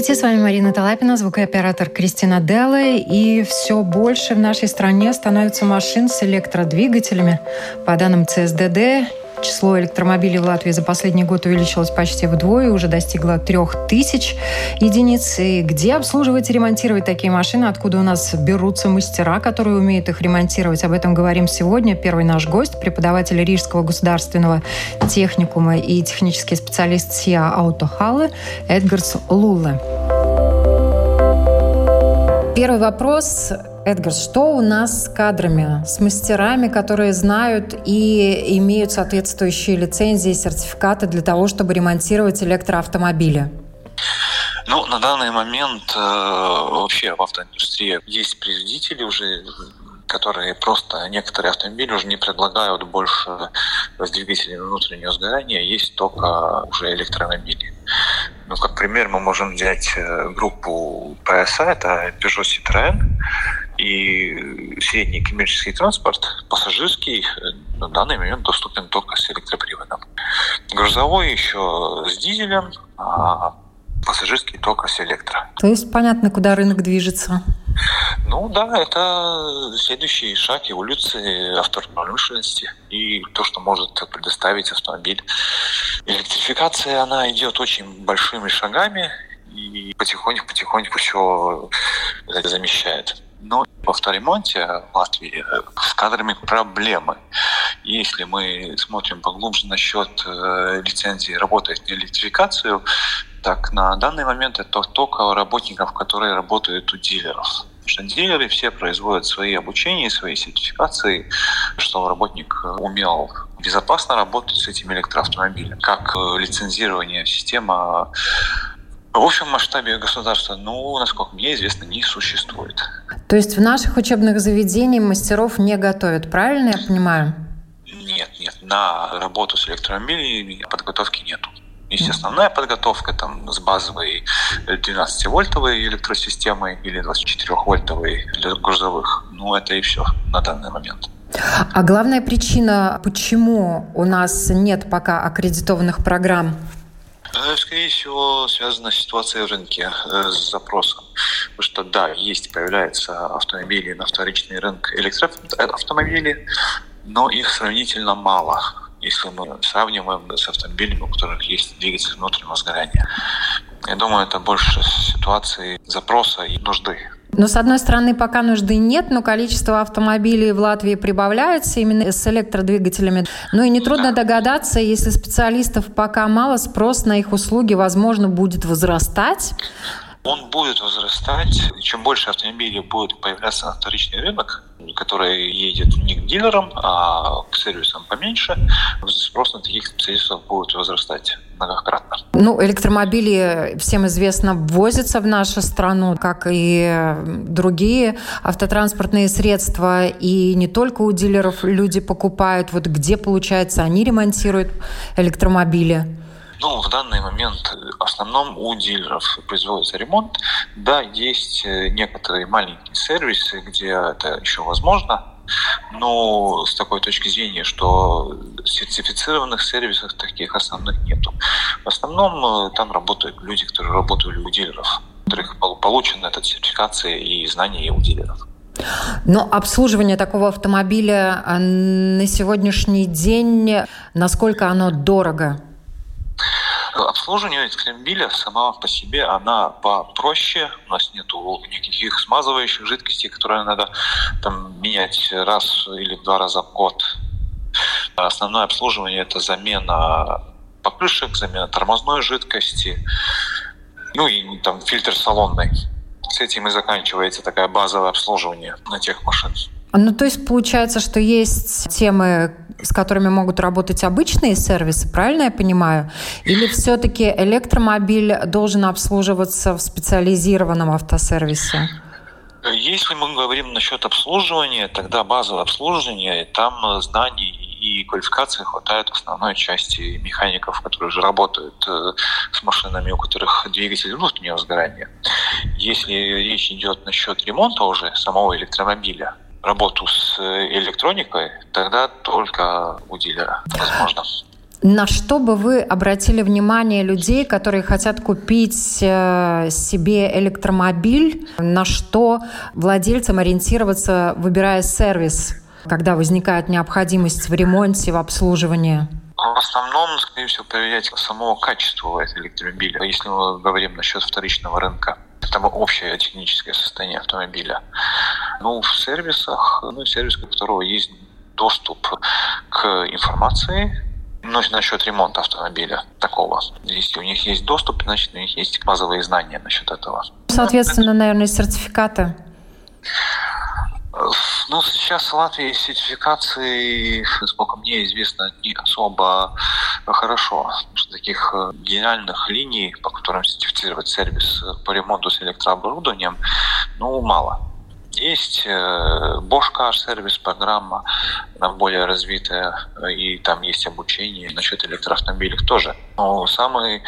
Здравствуйте, с вами Марина Талапина, звукооператор Кристина Делла. И все больше в нашей стране становится машин с электродвигателями. По данным ЦСДД, Число электромобилей в Латвии за последний год увеличилось почти вдвое, уже достигло трех тысяч единиц. И где обслуживать и ремонтировать такие машины, откуда у нас берутся мастера, которые умеют их ремонтировать, об этом говорим сегодня. Первый наш гость, преподаватель Рижского государственного техникума и технический специалист СИА Аутохаллы Эдгарс Лулле. Первый вопрос Эдгар, что у нас с кадрами, с мастерами, которые знают и имеют соответствующие лицензии, сертификаты для того, чтобы ремонтировать электроавтомобили? Ну, на данный момент э, вообще в автоиндустрии есть производители уже которые просто некоторые автомобили уже не предлагают больше с двигателями внутреннего сгорания, есть только уже электромобили. Ну, как пример, мы можем взять э, группу PSA, это Peugeot Citroën, и средний коммерческий транспорт, пассажирский, на данный момент доступен только с электроприводом. Грузовой еще с дизелем, а пассажирский только с электро. То есть понятно, куда рынок движется? Ну да, это следующий шаг эволюции автопромышленности и то, что может предоставить автомобиль. Электрификация, она идет очень большими шагами и потихоньку-потихоньку все замещает. Но в авторемонте в Латвии э, с кадрами проблемы. Если мы смотрим поглубже насчет э, лицензии работать на электрификацию, так на данный момент это только работников, которые работают у дилеров. Что дилеры все производят свои обучения, свои сертификации, что работник умел безопасно работать с этим электроавтомобилем. Как э, лицензирование система в общем масштабе государства, ну, насколько мне известно, не существует. То есть в наших учебных заведениях мастеров не готовят, правильно я понимаю? Нет, нет, на работу с электромобилями подготовки нету. Есть основная подготовка там, с базовой 12-вольтовой электросистемой или 24-вольтовой для грузовых. Ну, это и все на данный момент. А главная причина, почему у нас нет пока аккредитованных программ скорее всего, связана ситуация в рынке э, с запросом. Потому что, да, есть, появляются автомобили на вторичный рынок электроавтомобилей, но их сравнительно мало, если мы сравниваем с автомобилями, у которых есть двигатель внутреннего сгорания. Я думаю, это больше ситуации запроса и нужды. Но, с одной стороны, пока нужды нет, но количество автомобилей в Латвии прибавляется именно с электродвигателями. Ну и нетрудно догадаться, если специалистов пока мало, спрос на их услуги, возможно, будет возрастать. Он будет возрастать. Чем больше автомобилей будет появляться на вторичный рынок, который едет не к дилерам, а к сервисам поменьше, спрос на таких специалистов будет возрастать многократно. Ну, электромобили, всем известно, ввозятся в нашу страну, как и другие автотранспортные средства. И не только у дилеров люди покупают. Вот где, получается, они ремонтируют электромобили? Ну, в данный момент в основном у дилеров производится ремонт. Да, есть э, некоторые маленькие сервисы, где это еще возможно, но с такой точки зрения, что сертифицированных сервисов таких основных нету. В основном э, там работают люди, которые работали у дилеров, у которых получена эта сертификация и знания у дилеров. Но обслуживание такого автомобиля э, на сегодняшний день, насколько оно дорого? Обслуживание автомобиля сама по себе, она попроще. У нас нету никаких смазывающих жидкостей, которые надо там, менять раз или два раза в год. Основное обслуживание – это замена покрышек, замена тормозной жидкости, ну и там фильтр салонный. С этим и заканчивается такое базовое обслуживание на тех машинах. Ну, то есть получается, что есть темы, с которыми могут работать обычные сервисы, правильно я понимаю? Или все-таки электромобиль должен обслуживаться в специализированном автосервисе? Если мы говорим насчет обслуживания, тогда базовое обслуживание, там знаний и квалификации хватает основной части механиков, которые уже работают э, с машинами, у которых двигатель внутреннего сгорания. Если речь идет насчет ремонта уже самого электромобиля, работу с электроникой, тогда только у дилера возможно. На что бы вы обратили внимание людей, которые хотят купить э, себе электромобиль? На что владельцам ориентироваться, выбирая сервис, когда возникает необходимость в ремонте, в обслуживании? В основном, скорее всего, проверять само качество электромобиля, если мы говорим насчет вторичного рынка. Это общее техническое состояние автомобиля. Ну, в сервисах, ну, сервис, у которого есть доступ к информации, ну, насчет ремонта автомобиля такого. Если у них есть доступ, значит, у них есть базовые знания насчет этого. Соответственно, наверное, сертификаты. Ну, сейчас в Латвии сертификации, насколько мне известно, не особо хорошо. Потому что таких э, генеральных линий, по которым сертифицировать сервис по ремонту с электрооборудованием, ну, мало. Есть э, Bosch Car сервис программа, она более развитая, и там есть обучение насчет электроавтомобилей тоже. Но самый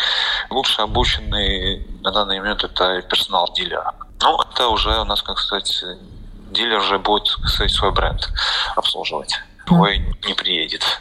лучше обученный на данный момент это персонал дилера. Ну, это уже у нас, как сказать, дилер уже будет сказать, свой бренд обслуживать. Другой не приедет.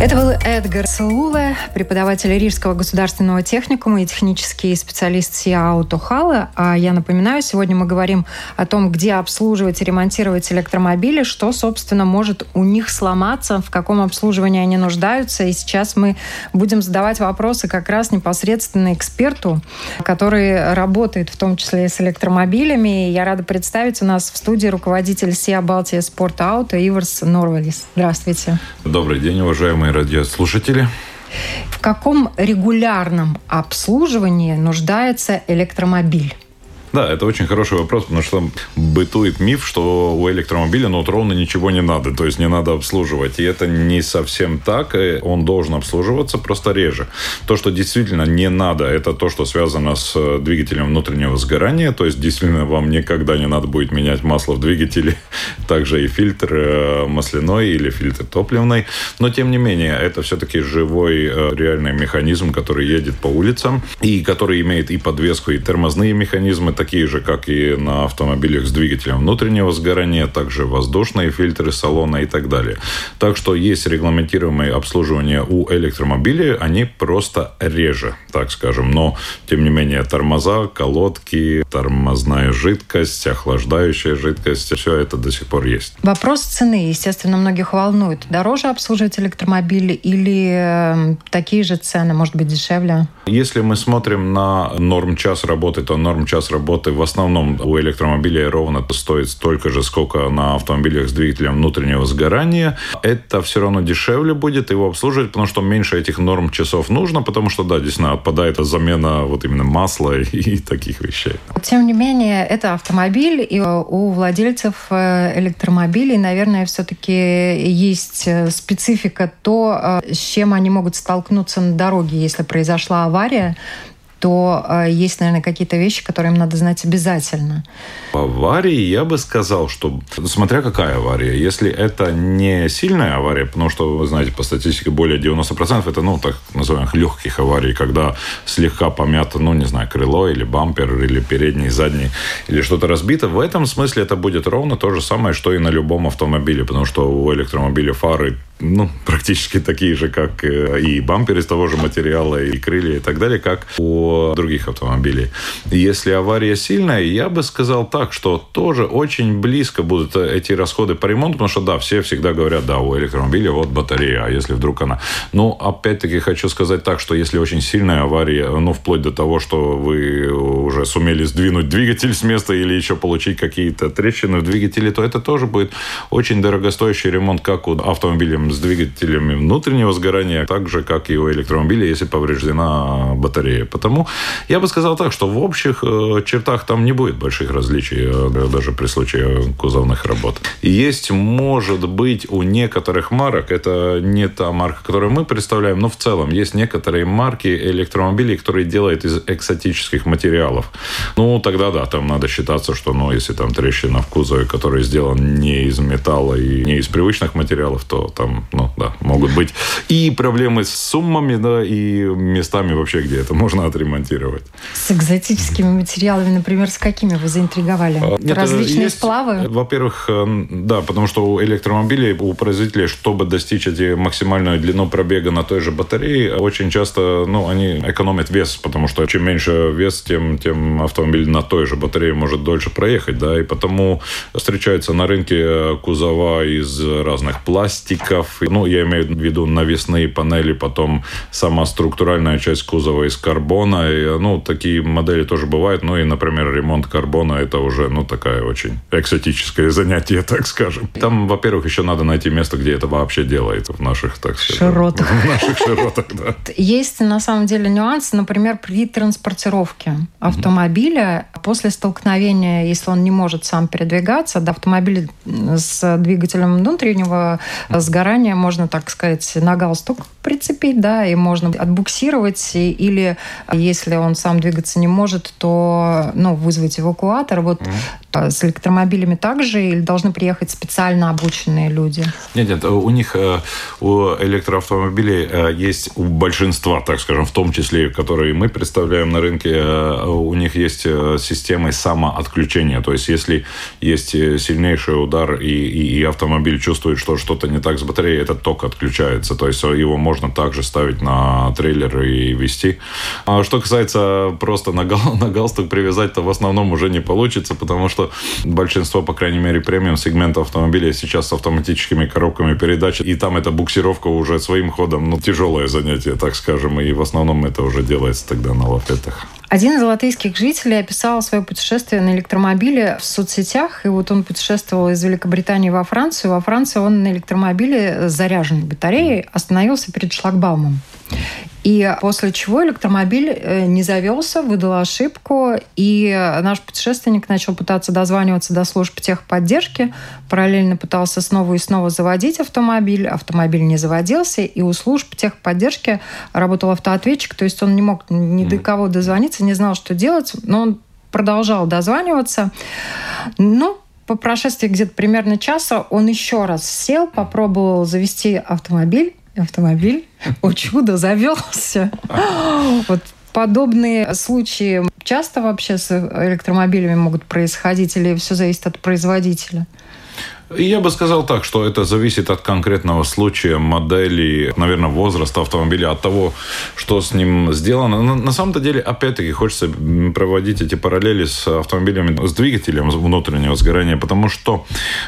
Это был Эдгар Сауле, преподаватель Рижского государственного техникума и технический специалист СИА Аутохала. А я напоминаю, сегодня мы говорим о том, где обслуживать и ремонтировать электромобили, что, собственно, может у них сломаться, в каком обслуживании они нуждаются. И сейчас мы будем задавать вопросы как раз непосредственно эксперту, который работает в том числе и с электромобилями. И я рада представить у нас в студии руководитель СИА Балтия Спорт Ауто Иверс Норвалис. Здравствуйте. Добрый день, уважаемые уважаемые радиослушатели. В каком регулярном обслуживании нуждается электромобиль? Да, это очень хороший вопрос, потому что бытует миф, что у электромобиля ну, вот ровно ничего не надо, то есть не надо обслуживать. И это не совсем так, он должен обслуживаться просто реже. То, что действительно не надо, это то, что связано с э, двигателем внутреннего сгорания, то есть действительно вам никогда не надо будет менять масло в двигателе, также и фильтр э, масляной или фильтр топливный. Но тем не менее, это все-таки живой э, реальный механизм, который едет по улицам и который имеет и подвеску, и тормозные механизмы, такие же, как и на автомобилях с двигателем внутреннего сгорания, также воздушные фильтры салона и так далее. Так что есть регламентируемые обслуживания у электромобилей, они просто реже, так скажем. Но, тем не менее, тормоза, колодки, тормозная жидкость, охлаждающая жидкость, все это до сих пор есть. Вопрос цены, естественно, многих волнует. Дороже обслуживать электромобили или эм, такие же цены, может быть, дешевле? Если мы смотрим на норм час работы, то норм час работы работы в основном у электромобилей ровно стоит столько же, сколько на автомобилях с двигателем внутреннего сгорания. Это все равно дешевле будет его обслуживать, потому что меньше этих норм часов нужно, потому что, да, действительно, отпадает замена вот именно масла и таких вещей. Тем не менее, это автомобиль, и у владельцев э, электромобилей, наверное, все-таки есть э, специфика то, э, с чем они могут столкнуться на дороге, если произошла авария то э, есть, наверное, какие-то вещи, которые им надо знать обязательно. Аварии я бы сказал, что смотря какая авария. Если это не сильная авария, потому что, вы знаете, по статистике более 90% это, ну, так называемых легких аварий, когда слегка помято, ну, не знаю, крыло или бампер, или передний, задний, или что-то разбито. В этом смысле это будет ровно то же самое, что и на любом автомобиле, потому что у электромобиля фары ну, практически такие же, как э, и бампер из того же материала, и крылья и так далее, как у других автомобилей. Если авария сильная, я бы сказал так, что тоже очень близко будут эти расходы по ремонту, потому что, да, все всегда говорят, да, у электромобиля вот батарея, а если вдруг она... Ну, опять-таки хочу сказать так, что если очень сильная авария, ну, вплоть до того, что вы уже сумели сдвинуть двигатель с места или еще получить какие-то трещины в двигателе, то это тоже будет очень дорогостоящий ремонт, как у автомобиля с двигателями внутреннего сгорания, так же, как и у электромобиля, если повреждена батарея. Потому я бы сказал так, что в общих э, чертах там не будет больших различий, э, даже при случае кузовных работ. Есть, может быть, у некоторых марок, это не та марка, которую мы представляем, но в целом есть некоторые марки электромобилей, которые делают из экзотических материалов. Ну, тогда да, там надо считаться, что, ну, если там трещина в кузове, который сделан не из металла и не из привычных материалов, то там, ну, да, могут быть и проблемы с суммами, да, и местами вообще, где это можно отремонтировать. С экзотическими материалами, например, с какими вы заинтриговали? А, Нет, Различные есть, сплавы? Во-первых, э, да, потому что у электромобилей, у производителей, чтобы достичь эти максимальную длину пробега на той же батарее, очень часто, ну, они экономят вес, потому что чем меньше вес, тем, тем автомобиль на той же батарее может дольше проехать, да, и потому встречаются на рынке кузова из разных пластиков, ну, я имею в виду навесные панели, потом сама структуральная часть кузова из карбона, и, ну, такие модели тоже бывают, ну, и, например, ремонт карбона, это уже, ну, такая очень экзотическое занятие, так скажем. Там, во-первых, еще надо найти место, где это вообще делается, в наших, так сказать... Широтах. В наших широтах, да. Есть, на самом деле, нюансы, например, при транспортировке автомобиля после столкновения, если он не может сам передвигаться, да, автомобиль с двигателем внутреннего сгорания можно, так сказать, на галстук прицепить, да, и можно отбуксировать, или если он сам двигаться не может, то ну, вызвать эвакуатор. Вот mm. с электромобилями также или должны приехать специально обученные люди? Нет, нет, у них, э, у электроавтомобилей э, есть у большинства, так скажем, в том числе, которые мы представляем на рынке, у них есть системы самоотключения. То есть, если есть сильнейший удар и, и, и автомобиль чувствует, что что-то не так с батареей, этот ток отключается. То есть, его можно также ставить на трейлер и вести. А что касается просто на, гал, на галстук привязать, то в основном уже не получится, потому что большинство, по крайней мере, премиум сегмента автомобилей сейчас с автоматическими коробками передач, и там эта буксировка уже своим ходом, ну, тяжелое занятие, так скажем, и в основном это уже делается тогда на лафетах. Один из латвийских жителей описал свое путешествие на электромобиле в соцсетях. И вот он путешествовал из Великобритании во Францию. Во Франции он на электромобиле с заряженной батареей остановился перед шлагбаумом. И после чего электромобиль э, не завелся, выдал ошибку, и наш путешественник начал пытаться дозваниваться до служб техподдержки, параллельно пытался снова и снова заводить автомобиль, автомобиль не заводился, и у служб техподдержки работал автоответчик, то есть он не мог ни до кого дозвониться, не знал, что делать, но он продолжал дозваниваться. Ну, по прошествии где-то примерно часа он еще раз сел, попробовал завести автомобиль, автомобиль, о чудо, завелся. Вот подобные случаи часто вообще с электромобилями могут происходить или все зависит от производителя? Я бы сказал так, что это зависит от конкретного случая, модели, наверное, возраста автомобиля, от того, что с ним сделано. На, на самом-то деле, опять-таки, хочется проводить эти параллели с автомобилями с двигателем внутреннего сгорания, потому что,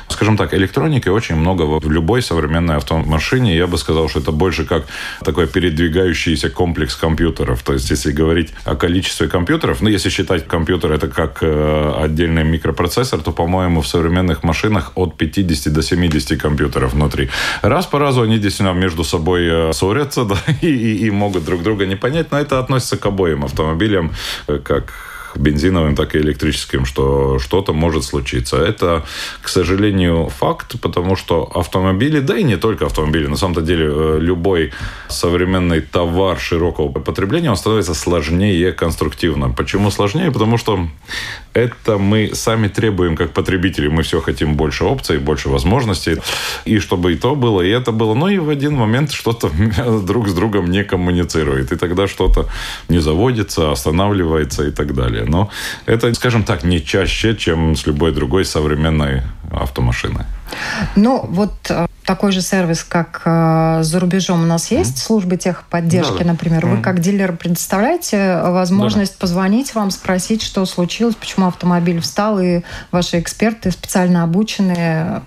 скажем так, электроники очень много в любой современной автомашине. Я бы сказал, что это больше как такой передвигающийся комплекс компьютеров. То есть, если говорить о количестве компьютеров, ну, если считать компьютер это как э, отдельный микропроцессор, то, по-моему, в современных машинах от 5 50 до 70 компьютеров внутри. Раз по разу они действительно между собой э, ссорятся да, и, и, и могут друг друга не понять, но это относится к обоим автомобилям, э, как бензиновым, так и электрическим, что что-то может случиться. Это, к сожалению, факт, потому что автомобили, да и не только автомобили, на самом-то деле э, любой современный товар широкого потребления, он становится сложнее конструктивно. Почему сложнее? Потому что это мы сами требуем как потребители. Мы все хотим больше опций, больше возможностей. И чтобы и то было, и это было. Но и в один момент что-то друг с другом не коммуницирует. И тогда что-то не заводится, останавливается и так далее. Но это, скажем так, не чаще, чем с любой другой современной автомашиной. Ну, вот э, такой же сервис, как э, за рубежом у нас есть, mm. службы техподдержки, да, например. Mm. Вы как дилер предоставляете возможность да. позвонить вам, спросить, что случилось, почему автомобиль встал, и ваши эксперты специально обученные,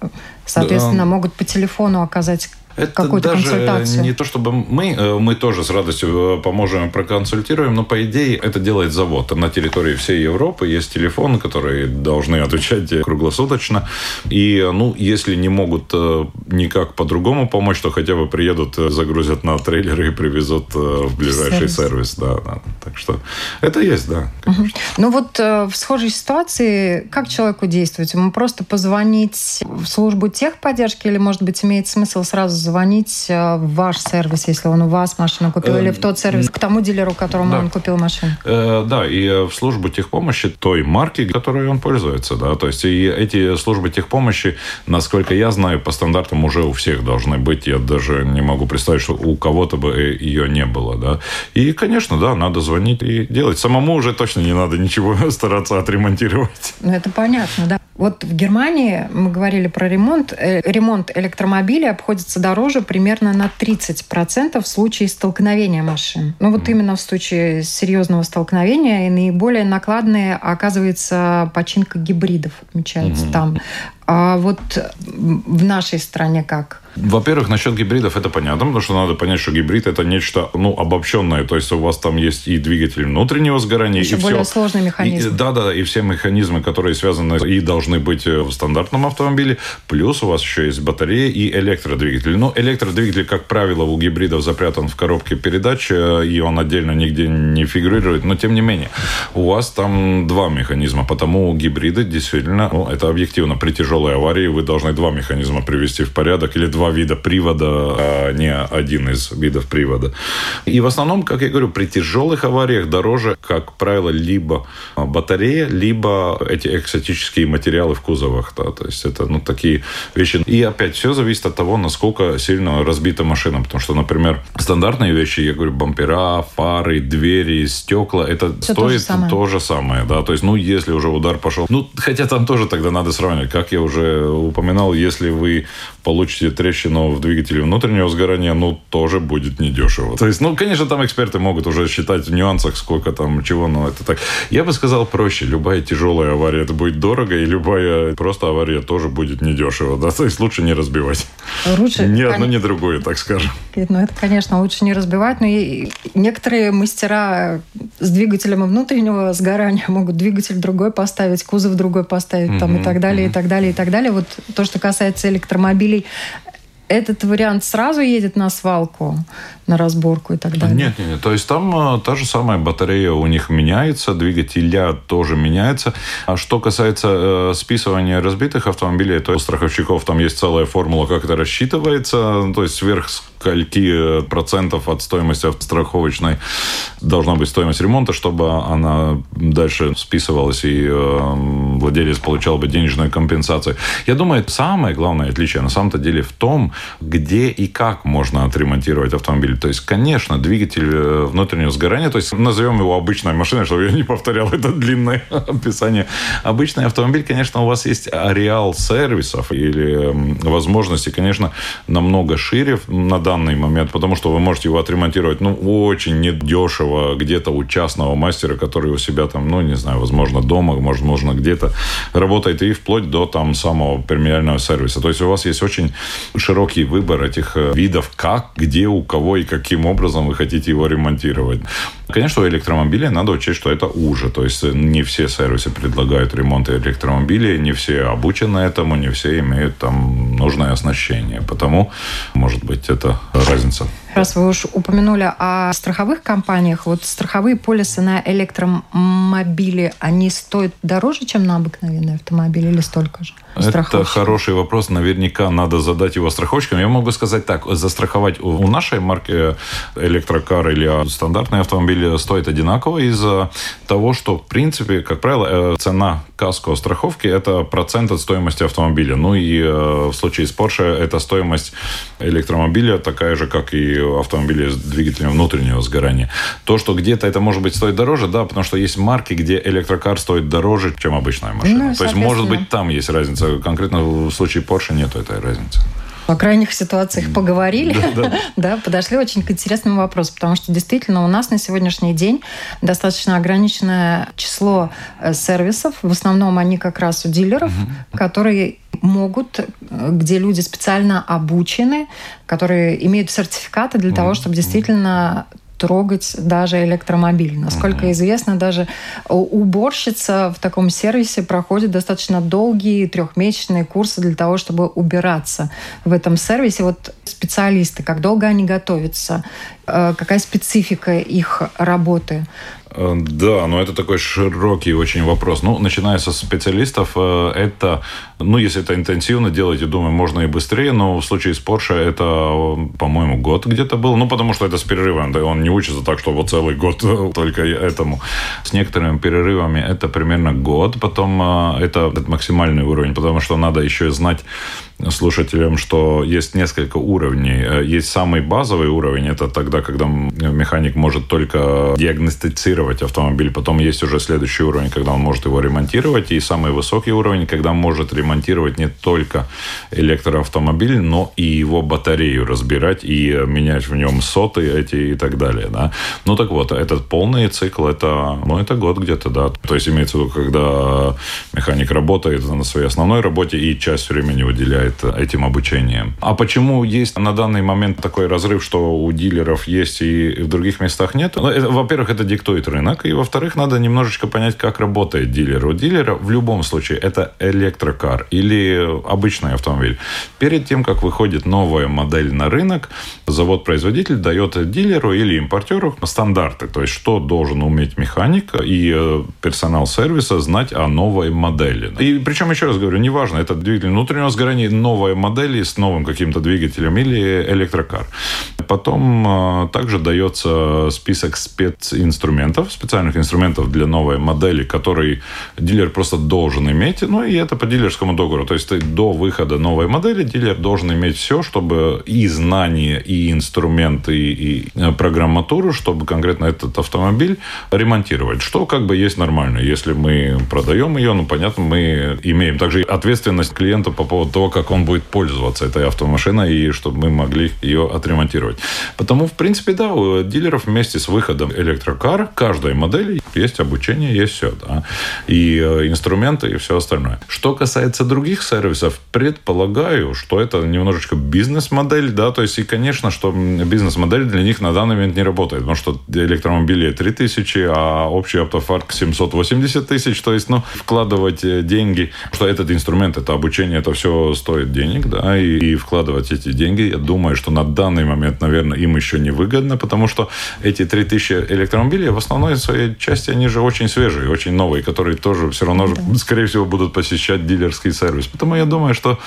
соответственно, да. могут по телефону оказать это какую-то даже консультацию? не то, чтобы мы, э, мы тоже с радостью э, поможем, проконсультируем, но по идее это делает завод. На территории всей Европы есть телефоны, которые должны отвечать круглосуточно. И, ну, если не могут э, никак по-другому помочь, то хотя бы приедут, загрузят на трейлеры и привезут в ближайший сервис. сервис да, да. Так что это есть, да. Угу. Ну вот в схожей ситуации как человеку действовать? Ему просто позвонить в службу техподдержки или, может быть, имеет смысл сразу звонить э, в ваш сервис, если он у вас машину купил, или в тот сервис, к тому дилеру, которому да. он купил машину? Э, да, и э, в службу техпомощи той марки, которой он пользуется. Да, то есть и эти службы техпомощи, насколько я знаю, по стандартам уже у всех должны быть. Я даже не могу представить, что у кого-то бы ее не было. Да. И, конечно, да, надо звонить и делать. Самому уже точно не надо ничего стараться отремонтировать. Ну, это понятно, да. Вот в Германии мы говорили про ремонт. Э, ремонт электромобилей обходится дороже примерно на 30% в случае столкновения машин. Ну вот именно в случае серьезного столкновения и наиболее накладные оказывается починка гибридов, отмечается mm-hmm. там. А вот в нашей стране как? Во-первых, насчет гибридов это понятно, потому что надо понять, что гибрид это нечто ну, обобщенное. То есть у вас там есть и двигатель внутреннего сгорания, Еще и более все. сложный механизм. И, да, да, и все механизмы, которые связаны и должны быть в стандартном автомобиле. Плюс у вас еще есть батарея и электродвигатель. Но электродвигатель, как правило, у гибридов запрятан в коробке передач, э, и он отдельно нигде не фигурирует. Но тем не менее, у вас там два механизма, потому гибриды действительно, ну, это объективно, при тяжелой аварии вы должны два механизма привести в порядок или два вида привода, а не один из видов привода. И в основном, как я говорю, при тяжелых авариях дороже, как правило, либо батарея, либо эти экзотические материалы в кузовах. Да, то есть это ну, такие вещи. И опять все зависит от того, насколько сильно разбита машина. Потому что, например, стандартные вещи, я говорю, бампера, фары, двери, стекла, это все стоит то же, самое. то же самое. Да? То есть, ну, если уже удар пошел. Ну, хотя там тоже тогда надо сравнивать. Как я уже упоминал, если вы получите трещину в двигателе внутреннего сгорания, ну, тоже будет недешево. То есть, ну, конечно, там эксперты могут уже считать в нюансах, сколько там чего, но это так. Я бы сказал проще. Любая тяжелая авария, это будет дорого, и любая просто авария тоже будет недешево. Да? То есть, лучше не разбивать. Лучше, ни одно, ни другое, так скажем. Ну, это, конечно, лучше не разбивать, но и некоторые мастера с двигателем внутреннего сгорания могут двигатель другой поставить, кузов другой поставить, mm-hmm, там, и так далее, mm-hmm. и так далее, и так далее. Вот то, что касается электромобилей, автомобилей. Этот вариант сразу едет на свалку, на разборку и так далее? Нет, нет, нет. То есть там э, та же самая батарея у них меняется, двигателя тоже меняется. А что касается э, списывания разбитых автомобилей, то у страховщиков там есть целая формула, как это рассчитывается. То есть сверх скольки э, процентов от стоимости страховочной должна быть стоимость ремонта, чтобы она дальше списывалась и э, владелец получал бы денежную компенсацию. Я думаю, самое главное отличие на самом-то деле в том, где и как можно отремонтировать автомобиль. То есть, конечно, двигатель э, внутреннего сгорания, то есть назовем его обычной машиной, чтобы я не повторял это длинное описание. Обычный автомобиль, конечно, у вас есть ареал сервисов или возможности, конечно, намного шире на данный данный момент, потому что вы можете его отремонтировать, ну, очень недешево где-то у частного мастера, который у себя там, ну, не знаю, возможно, дома, возможно, где-то работает, и вплоть до там самого премиального сервиса. То есть у вас есть очень широкий выбор этих э, видов, как, где, у кого и каким образом вы хотите его ремонтировать. Конечно, у электромобилей надо учесть, что это уже. То есть не все сервисы предлагают ремонт электромобилей, не все обучены этому, не все имеют там нужное оснащение. Потому, может быть, это разница. Раз вы уж упомянули о страховых компаниях, вот страховые полисы на электромобили, они стоят дороже, чем на обыкновенный автомобиль или столько же? Это хороший вопрос. Наверняка надо задать его страховщикам. Я могу сказать так. Застраховать у нашей марки электрокар или стандартный автомобиль стоит одинаково из-за того, что, в принципе, как правило, э, цена каско страховки – это процент от стоимости автомобиля. Ну и э, в случае с Porsche это стоимость электромобиля такая же, как и автомобиля с двигателем внутреннего сгорания. То, что где-то это может быть стоит дороже, да, потому что есть марки, где электрокар стоит дороже, чем обычная машина. Ну, То есть, может быть, там есть разница. Конкретно в случае Porsche нет этой разницы. О крайних ситуациях поговорили, да, да. да, подошли очень к интересному вопросу, потому что действительно у нас на сегодняшний день достаточно ограниченное число э, сервисов. В основном они как раз у дилеров, угу. которые могут, где люди специально обучены, которые имеют сертификаты для того, чтобы действительно трогать даже электромобиль. Насколько mm-hmm. известно, даже уборщица в таком сервисе проходит достаточно долгие трехмесячные курсы для того, чтобы убираться в этом сервисе. Вот специалисты, как долго они готовятся, э, какая специфика их работы? Э, да, но это такой широкий очень вопрос. Ну, начиная со специалистов, э, это, ну, если это интенсивно делать, я думаю, можно и быстрее, но в случае с Porsche это, по-моему, год где-то был, ну, потому что это с перерывом, да, он не учится так, что вот целый год только этому. С некоторыми перерывами это примерно год, потом э, это максимальный уровень, потому что надо еще знать слушателям, что есть несколько уровней. Есть самый базовый уровень, это тогда, когда механик может только диагностицировать автомобиль. Потом есть уже следующий уровень, когда он может его ремонтировать. И самый высокий уровень, когда может ремонтировать не только электроавтомобиль, но и его батарею разбирать и менять в нем соты эти и так далее. Да? Ну так вот, этот полный цикл, это, ну, это год где-то, да. То есть имеется в виду, когда механик работает на своей основной работе и часть времени управляет этим обучением. А почему есть на данный момент такой разрыв, что у дилеров есть и в других местах нет? Ну, это, во-первых, это диктует рынок, и во-вторых, надо немножечко понять, как работает дилер. У дилера в любом случае это электрокар или обычный автомобиль. Перед тем, как выходит новая модель на рынок, завод-производитель дает дилеру или импортеру стандарты, то есть что должен уметь механик и э, персонал сервиса знать о новой модели. И причем, еще раз говорю, неважно, это двигатель внутреннего сгорания, новые модели с новым каким-то двигателем или электрокар. Потом э, также дается список специнструментов, специальных инструментов для новой модели, который дилер просто должен иметь. Ну, и это по дилерскому договору. То есть до выхода новой модели дилер должен иметь все, чтобы и знания, и инструменты, и э, программатуру, чтобы конкретно этот автомобиль ремонтировать. Что как бы есть нормально. Если мы продаем ее, ну, понятно, мы имеем также ответственность клиента по поводу того, как он будет пользоваться этой автомашиной, и чтобы мы могли ее отремонтировать. Потому, в принципе, да, у дилеров вместе с выходом электрокар каждой модели есть обучение, есть все, да, и э, инструменты, и все остальное. Что касается других сервисов, предполагаю, что это немножечко бизнес-модель, да, то есть, и, конечно, что бизнес-модель для них на данный момент не работает, потому что электромобилей 3000, а общий автофарк 780 тысяч, то есть, ну, вкладывать э, деньги, что этот инструмент, это обучение, это все стоит денег, да, и, и вкладывать эти деньги, я думаю, что на данный момент, наверное, им еще не выгодно, потому что эти 3000 электромобилей в основной своей части, они же очень свежие, очень новые, которые тоже все равно, да. скорее всего, будут посещать дилерский сервис. Поэтому я думаю, что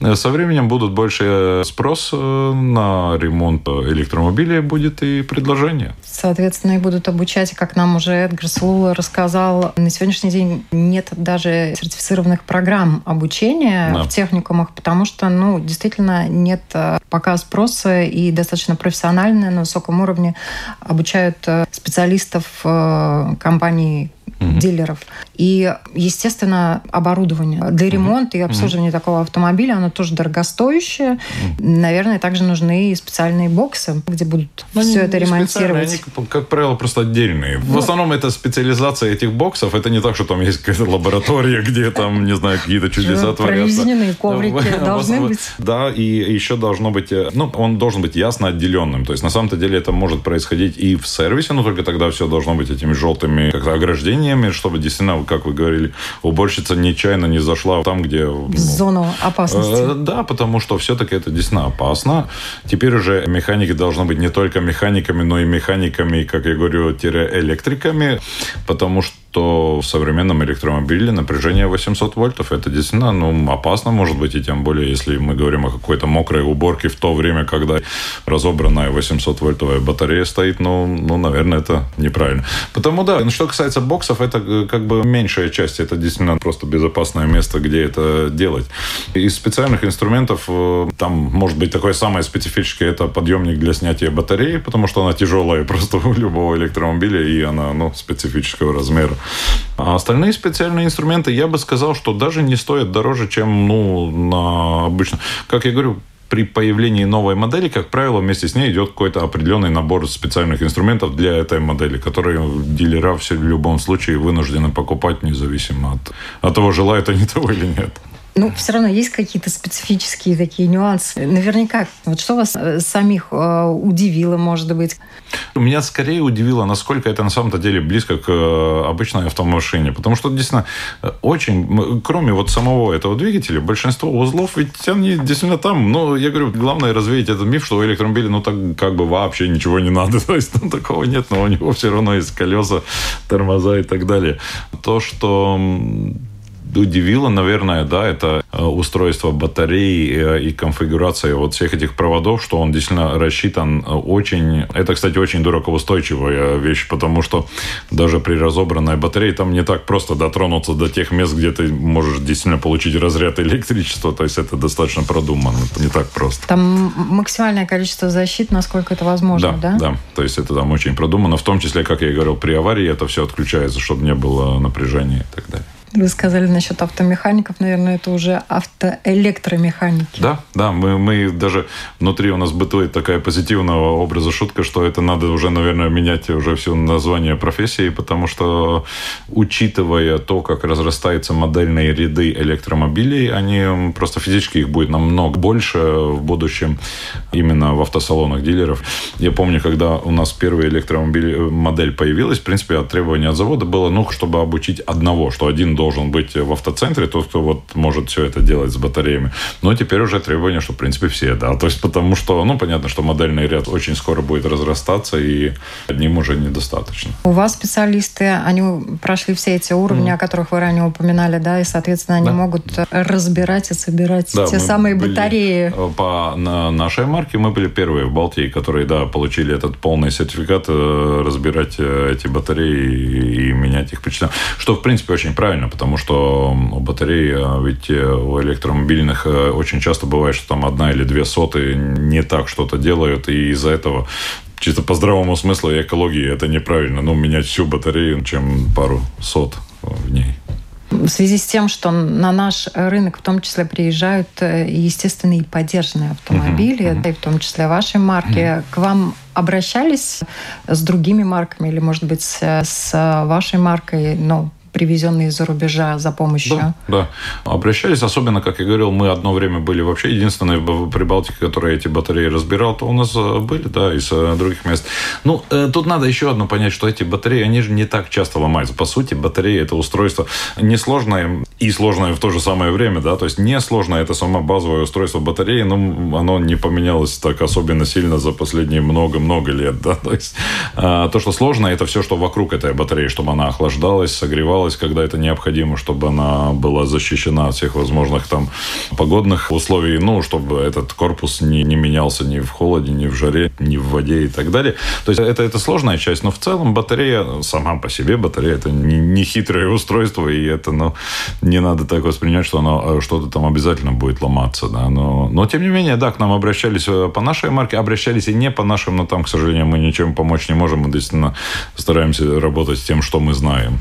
э, со временем будут больше спрос э, на ремонт электромобилей будет и предложение. Соответственно, и будут обучать, как нам уже Эдгар Слула рассказал, на сегодняшний день нет даже сертифицированных программ обучения да. в техникумах потому что, ну, действительно нет э, пока спроса и достаточно профессионально на высоком уровне обучают э, специалистов э, компаний угу. дилеров. И, естественно, оборудование для ремонта угу. и обслуживания угу. такого автомобиля, оно тоже дорогостоящее. Угу. Наверное, также нужны и специальные боксы, где будут ну, все это ремонтировать. Они, как правило, просто отдельные. В основном это специализация этих боксов. Это не так, что там есть какая-то лаборатория, где там, не знаю, какие-то чудеса творятся. Прорезиненные коврики должны быть. Да, и еще должно быть, э, ну, он должен быть ясно отделенным. То есть, на самом-то деле, это может происходить и в сервисе, но только тогда все должно быть этими желтыми как-то ограждениями, чтобы действительно, как вы говорили, уборщица нечаянно не зашла там, где... Ну, зону опасности. Э, да, потому что все-таки это действительно опасно. Теперь уже механики должны быть не только механиками, но и механиками, как я говорю, электриками, потому что то в современном электромобиле напряжение 800 вольтов. Это действительно ну, опасно, может быть, и тем более, если мы говорим о какой-то мокрой уборке в то время, когда разобранная 800-вольтовая батарея стоит, ну, ну, наверное, это неправильно. Потому да, ну, что касается боксов, это э, как бы меньшая часть, это действительно просто безопасное место, где это делать. Из специальных инструментов э, там может быть такое самое специфическое, это подъемник для снятия батареи, потому что она тяжелая просто у любого электромобиля, и она ну, специфического размера. А остальные специальные инструменты, я бы сказал, что даже не стоят дороже, чем ну, на обычно. Как я говорю, при появлении новой модели, как правило, вместе с ней идет какой-то определенный набор специальных инструментов для этой модели, которые дилера все в любом случае вынуждены покупать, независимо от, от того, желают они того или нет. Ну, все равно есть какие-то специфические такие нюансы. Наверняка. Вот что вас э, самих э, удивило, может быть? Меня скорее удивило, насколько это на самом-то деле близко к э, обычной автомашине. Потому что, действительно, очень, кроме вот самого этого двигателя, большинство узлов, ведь они действительно там. Но я говорю, главное развеять этот миф, что у электромобиля, ну, так как бы вообще ничего не надо. То есть, ну, такого нет, но у него все равно есть колеса, тормоза и так далее. То, что удивило, наверное, да, это э, устройство батареи э, и конфигурация вот всех этих проводов, что он действительно рассчитан э, очень... Это, кстати, очень дуракоустойчивая вещь, потому что даже при разобранной батарее там не так просто дотронуться до тех мест, где ты можешь действительно получить разряд электричества, то есть это достаточно продумано, это не так просто. Там максимальное количество защит, насколько это возможно, да? Да, да. То есть это там очень продумано, в том числе, как я и говорил, при аварии это все отключается, чтобы не было напряжения и так далее. Вы сказали насчет автомехаников, наверное, это уже автоэлектромеханики. Да, да, мы, мы даже внутри у нас бытует такая позитивного образа шутка, что это надо уже, наверное, менять уже все название профессии, потому что, учитывая то, как разрастаются модельные ряды электромобилей, они просто физически их будет намного больше в будущем именно в автосалонах дилеров. Я помню, когда у нас первая электромобиль модель появилась, в принципе, требование от завода было, ну, чтобы обучить одного, что один должен быть в автоцентре, тот, кто вот может все это делать с батареями. Но теперь уже требование, что, в принципе, все, да. То есть, потому что, ну, понятно, что модельный ряд очень скоро будет разрастаться, и одним уже недостаточно. У вас специалисты, они прошли все эти уровни, mm. о которых вы ранее упоминали, да, и, соответственно, они да. могут разбирать и собирать да, те самые батареи. По на нашей марке мы были первые в Балтии, которые, да, получили этот полный сертификат э, разбирать э, эти батареи и менять их. Что, в принципе, очень правильно, потому что у батареи, а ведь э, у электромобильных э, очень часто бывает, что там одна или две соты не так что-то делают, и из-за этого чисто по здравому смыслу и экологии это неправильно. Ну, менять всю батарею, чем пару сот в ней. В связи с тем, что на наш рынок в том числе приезжают, э, естественно, и поддержанные автомобили, uh-huh, uh-huh. и в том числе вашей марки, uh-huh. к вам обращались с другими марками или, может быть, с, с вашей маркой, ну, привезенные из-за рубежа за помощью. Да, да. Обращались, особенно, как я говорил, мы одно время были вообще единственные в Прибалтике, которые эти батареи разбирал, то у нас э, были, да, из э, других мест. Ну, э, тут надо еще одно понять, что эти батареи, они же не так часто ломаются. По сути, батарея – это устройство несложное и сложное в то же самое время, да, то есть несложное – это само базовое устройство батареи, но оно не поменялось так особенно сильно за последние много-много лет, да, то есть то, что сложно, это все, что вокруг этой батареи, чтобы она охлаждалась, согревалась, делалось, когда это необходимо, чтобы она была защищена от всех возможных там погодных условий, ну, чтобы этот корпус не, не менялся ни в холоде, ни в жаре, ни в воде и так далее. То есть это, это сложная часть, но в целом батарея сама по себе, батарея это не, не хитрое устройство, и это, ну, не надо так воспринимать, что оно что-то там обязательно будет ломаться, да, но, но тем не менее, да, к нам обращались э, по нашей марке, обращались и не по нашим, но там, к сожалению, мы ничем помочь не можем, мы действительно стараемся работать с тем, что мы знаем.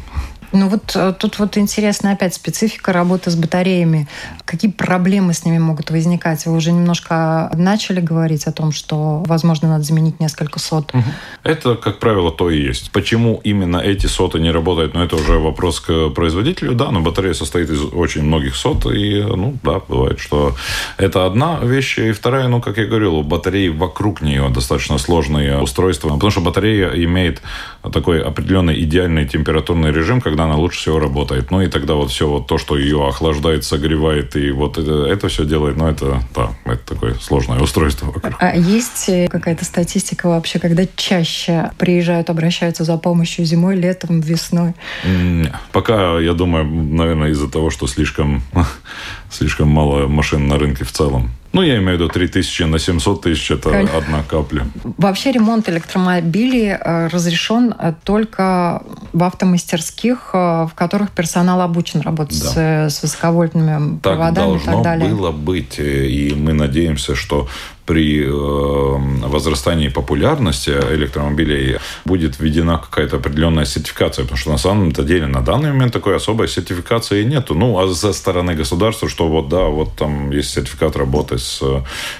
Ну вот э, тут вот интересно опять специфика работы с батареями. Какие проблемы с ними могут возникать? Вы уже немножко начали говорить о том, что, возможно, надо заменить несколько сот. Это, как правило, то и есть. Почему именно эти соты не работают, ну, это уже вопрос к производителю. Да, но батарея состоит из очень многих сот, и, ну, да, бывает, что это одна вещь. И вторая, ну, как я говорил, батареи вокруг нее достаточно сложные устройства, потому что батарея имеет такой определенный идеальный температурный режим, когда она лучше всего работает. Ну и тогда вот все вот то, что ее охлаждает, согревает и вот это, это все делает, ну это, да, это такое сложное устройство вокруг. А есть какая-то статистика вообще, когда чаще приезжают, обращаются за помощью зимой, летом, весной? Пока, я думаю, наверное, из-за того, что слишком, слишком мало машин на рынке в целом. Ну, я имею в виду 3 тысячи на 700 тысяч – это Конечно. одна капля. Вообще ремонт электромобилей э, разрешен э, только в автомастерских, э, в которых персонал обучен работать да. с, с высоковольтными так проводами и так далее. Так должно было быть. И мы надеемся, что при э, возрастании популярности электромобилей будет введена какая-то определенная сертификация, потому что на самом-то деле на данный момент такой особой сертификации нету. Ну, а со стороны государства, что вот да, вот там есть сертификат работы с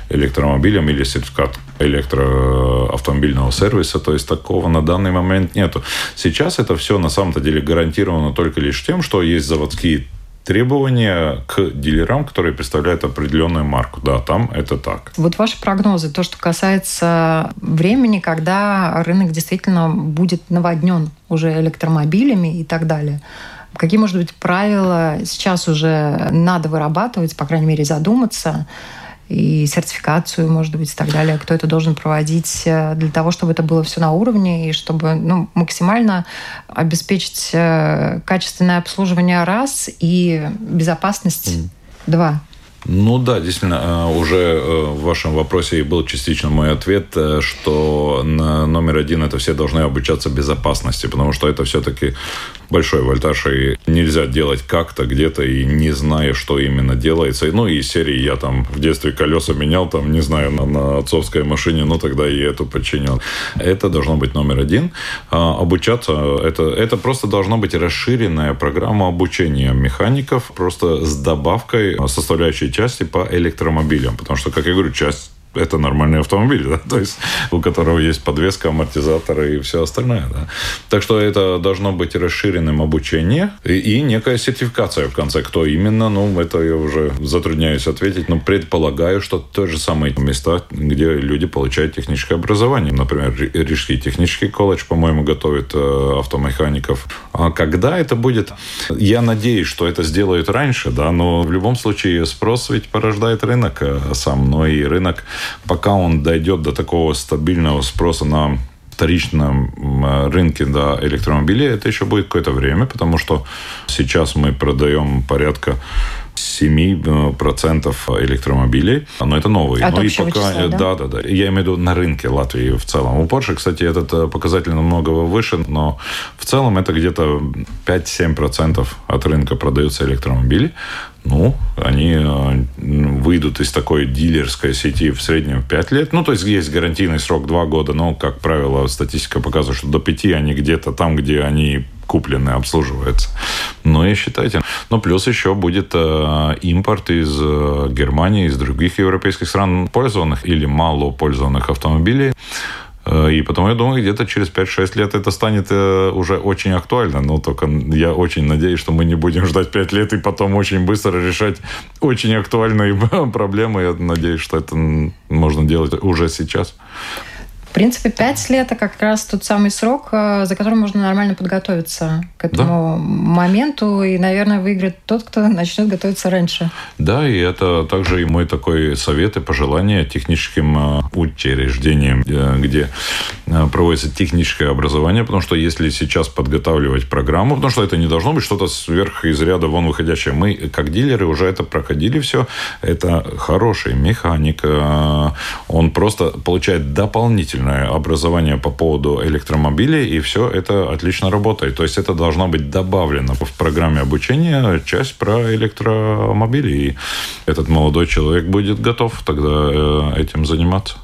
электромобилем или сертификат электроавтомобильного сервиса, то есть такого на данный момент нету. Сейчас это все на самом-то деле гарантировано только лишь тем, что есть заводские требования к дилерам, которые представляют определенную марку. Да, там это так. Вот ваши прогнозы, то, что касается времени, когда рынок действительно будет наводнен уже электромобилями и так далее. Какие, может быть, правила сейчас уже надо вырабатывать, по крайней мере, задуматься, и сертификацию, может быть, и так далее, кто это должен проводить э, для того, чтобы это было все на уровне и чтобы ну, максимально обеспечить э, качественное обслуживание раз и безопасность mm. два. Ну да, действительно, э, уже э, в вашем вопросе был частично мой ответ, э, что номер один это все должны обучаться безопасности, потому что это все-таки большой вольтаж, и нельзя делать как-то где-то и не зная, что именно делается. Ну и серии я там в детстве колеса менял, там, не знаю, на, на отцовской машине, но тогда и эту починил. Это должно быть номер один. А обучаться, это, это просто должна быть расширенная программа обучения механиков, просто с добавкой составляющей части по электромобилям. Потому что, как я говорю, часть это нормальный автомобиль, да, то есть у которого есть подвеска, амортизаторы и все остальное, да. Так что это должно быть расширенным обучение и, и некая сертификация в конце, кто именно, ну, это я уже затрудняюсь ответить, но предполагаю, что то же самые места, где люди получают техническое образование. Например, Рижский технический колледж, по-моему, готовит э, автомехаников. А когда это будет? Я надеюсь, что это сделают раньше, да, но в любом случае спрос ведь порождает рынок э, сам, но и рынок пока он дойдет до такого стабильного спроса на вторичном рынке да, электромобилей, это еще будет какое-то время, потому что сейчас мы продаем порядка 7% электромобилей, но это новые. От но и пока, числа, да? да, да, да. Я имею в виду на рынке Латвии в целом. У Porsche, кстати, этот э, показатель намного выше, но в целом это где-то 5-7% от рынка продаются электромобили ну, они э, выйдут из такой дилерской сети в среднем 5 лет. Ну, то есть есть гарантийный срок 2 года, но, как правило, статистика показывает, что до 5 они где-то там, где они куплены, обслуживаются. Ну и считайте. Ну, плюс еще будет э, импорт из э, Германии, из других европейских стран пользованных или мало пользованных автомобилей. Э, и потому я думаю, где-то через 5-6 лет это станет э, уже очень актуально. Но только я очень надеюсь, что мы не будем ждать 5 лет и потом очень быстро решать очень актуальные проблемы. Я надеюсь, что это можно делать уже сейчас. В принципе, пять лет – это как раз тот самый срок, э, за которым можно нормально подготовиться к этому да. моменту. И, наверное, выиграет тот, кто начнет готовиться раньше. Да, и это также и мой такой совет и пожелание техническим э, учреждениям, э, где проводится техническое образование, потому что если сейчас подготавливать программу, потому что это не должно быть что-то сверх из ряда вон выходящее. Мы, как дилеры, уже это проходили все. Это хороший механик. Он просто получает дополнительно дополнительное образование по поводу электромобилей, и все это отлично работает. То есть это должно быть добавлено в программе обучения часть про электромобили. И этот молодой человек будет готов тогда э, этим заниматься.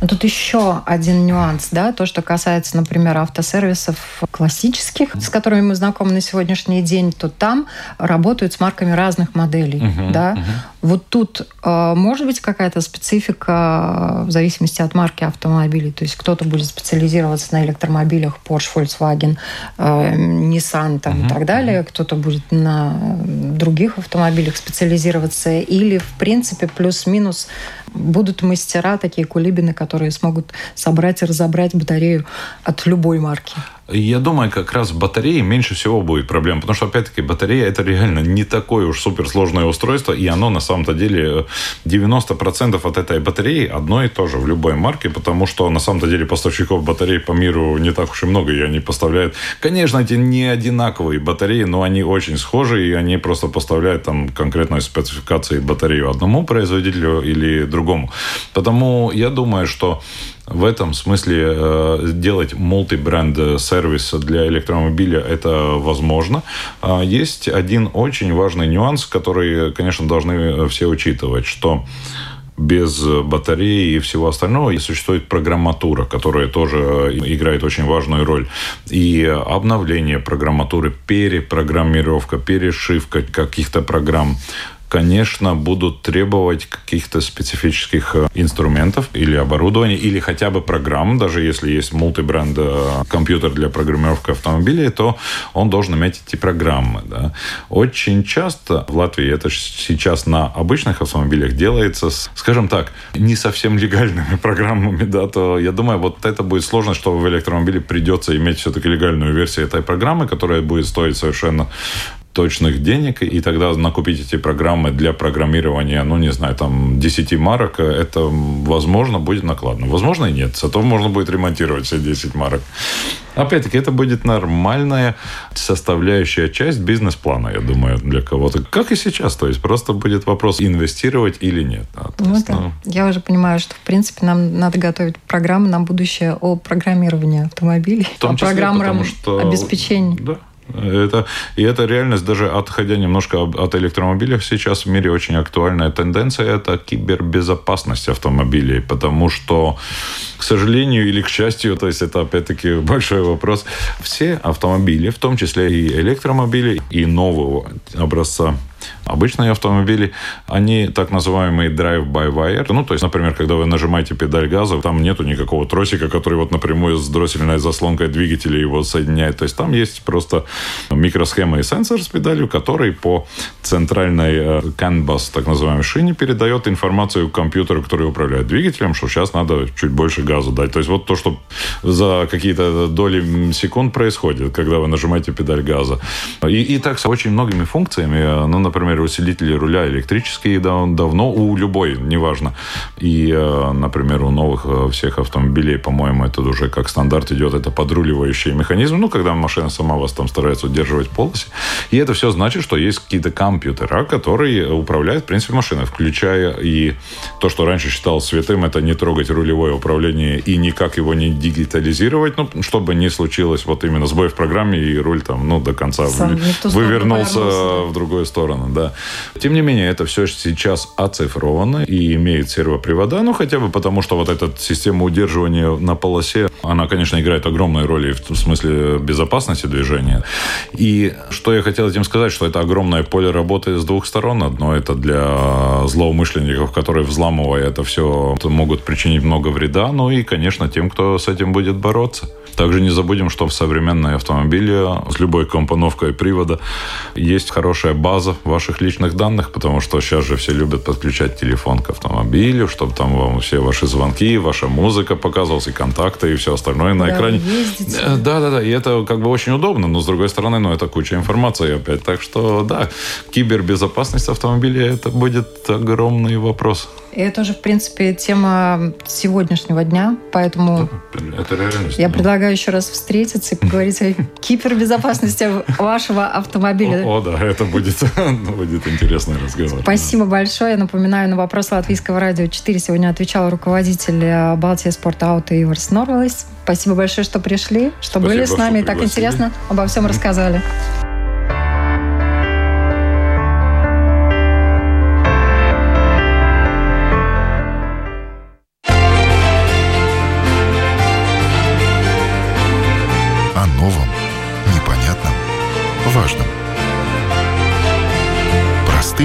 Но тут еще один нюанс, да, то, что касается, например, автосервисов классических, с которыми мы знакомы на сегодняшний день, то там работают с марками разных моделей, uh-huh, да. Uh-huh. Вот тут э, может быть какая-то специфика в зависимости от марки автомобилей, то есть кто-то будет специализироваться на электромобилях Porsche, Volkswagen, э, Nissan там, uh-huh, и так далее, uh-huh. кто-то будет на других автомобилях специализироваться, или в принципе плюс-минус будут мастера, такие кулибины, которые смогут собрать и разобрать батарею от любой марки. Я думаю, как раз в батарее меньше всего будет проблем, потому что, опять-таки, батарея – это реально не такое уж суперсложное устройство, и оно, на самом-то деле, 90% от этой батареи одно и то же в любой марке, потому что, на самом-то деле, поставщиков батарей по миру не так уж и много, и они поставляют... Конечно, эти не одинаковые батареи, но они очень схожи, и они просто поставляют там конкретной спецификации батарею одному производителю или другому. Потому я думаю, что в этом смысле э, делать мультибренд сервис для электромобиля это возможно. А есть один очень важный нюанс, который, конечно, должны все учитывать, что без батареи и всего остального существует программатура, которая тоже играет очень важную роль. И обновление программатуры, перепрограммировка, перешивка каких-то программ, конечно, будут требовать каких-то специфических э, инструментов или оборудования, или хотя бы программ, даже если есть мультибренд э, компьютер для программировки автомобилей, то он должен иметь эти программы. Да. Очень часто в Латвии это сейчас на обычных автомобилях делается, с, скажем так, не совсем легальными программами, да, то я думаю, вот это будет сложно, что в электромобиле придется иметь все-таки легальную версию этой программы, которая будет стоить совершенно точных денег, и тогда накупить эти программы для программирования, ну, не знаю, там, 10 марок, это, возможно, будет накладно. Возможно, и нет. Зато можно будет ремонтировать все 10 марок. Опять-таки, это будет нормальная составляющая часть бизнес-плана, я думаю, для кого-то. Как и сейчас. То есть просто будет вопрос, инвестировать или нет. А, ну, есть, да. ну... Я уже понимаю, что, в принципе, нам надо готовить программы на будущее о программировании автомобилей, о что... обеспечении. Да, это, и это реальность, даже отходя немножко от электромобилей, сейчас в мире очень актуальная тенденция – это кибербезопасность автомобилей, потому что, к сожалению или к счастью, то есть это опять-таки большой вопрос, все автомобили, в том числе и электромобили, и нового образца Обычные автомобили, они так называемые drive-by-wire. Ну, то есть, например, когда вы нажимаете педаль газа, там нету никакого тросика, который вот напрямую с дроссельной заслонкой двигателя его соединяет. То есть, там есть просто микросхема и сенсор с педалью, который по центральной э, CAN-BUS, так называемой шине, передает информацию компьютеру, который управляет двигателем, что сейчас надо чуть больше газу дать. То есть, вот то, что за какие-то доли секунд происходит, когда вы нажимаете педаль газа. И, и так с очень многими функциями. Э, ну, например, например, усилители руля электрические давно, у любой, неважно. И, э, например, у новых э, всех автомобилей, по-моему, это уже как стандарт идет, это подруливающий механизм, ну, когда машина сама вас там старается удерживать в полосе. И это все значит, что есть какие-то компьютера, которые управляют, в принципе, машиной, включая и то, что раньше считалось святым, это не трогать рулевое управление и никак его не дигитализировать, ну, чтобы не случилось вот именно сбой в программе и руль там, ну, до конца Сам вывернулся в другую сторону да. Тем не менее, это все сейчас оцифровано и имеет сервопривода, ну, хотя бы потому, что вот эта система удерживания на полосе, она, конечно, играет огромную роль в смысле безопасности движения. И что я хотел этим сказать, что это огромное поле работы с двух сторон. Одно это для злоумышленников, которые, взламывая это все, могут причинить много вреда, ну и, конечно, тем, кто с этим будет бороться. Также не забудем, что в современной автомобиле с любой компоновкой привода есть хорошая база ваших личных данных, потому что сейчас же все любят подключать телефон к автомобилю, чтобы там вам все ваши звонки, ваша музыка показывалась, и контакты, и все остальное на экране. Э, да, да, да. И это как бы очень удобно, но с другой стороны, ну, это куча информации опять. Так что, да, кибербезопасность автомобиля это будет огромный вопрос. И это уже, в принципе, тема сегодняшнего дня, поэтому это реальность. Я предлагаю еще раз встретиться и поговорить о кибербезопасности вашего автомобиля. О, да, это будет, будет интересный разговор. Спасибо большое. Я напоминаю, на вопрос Латвийского радио 4 сегодня отвечал руководитель э, Балтии спорт ауто Иварс Норвелис. Спасибо большое, что пришли, что были с нами и так интересно обо всем рассказали.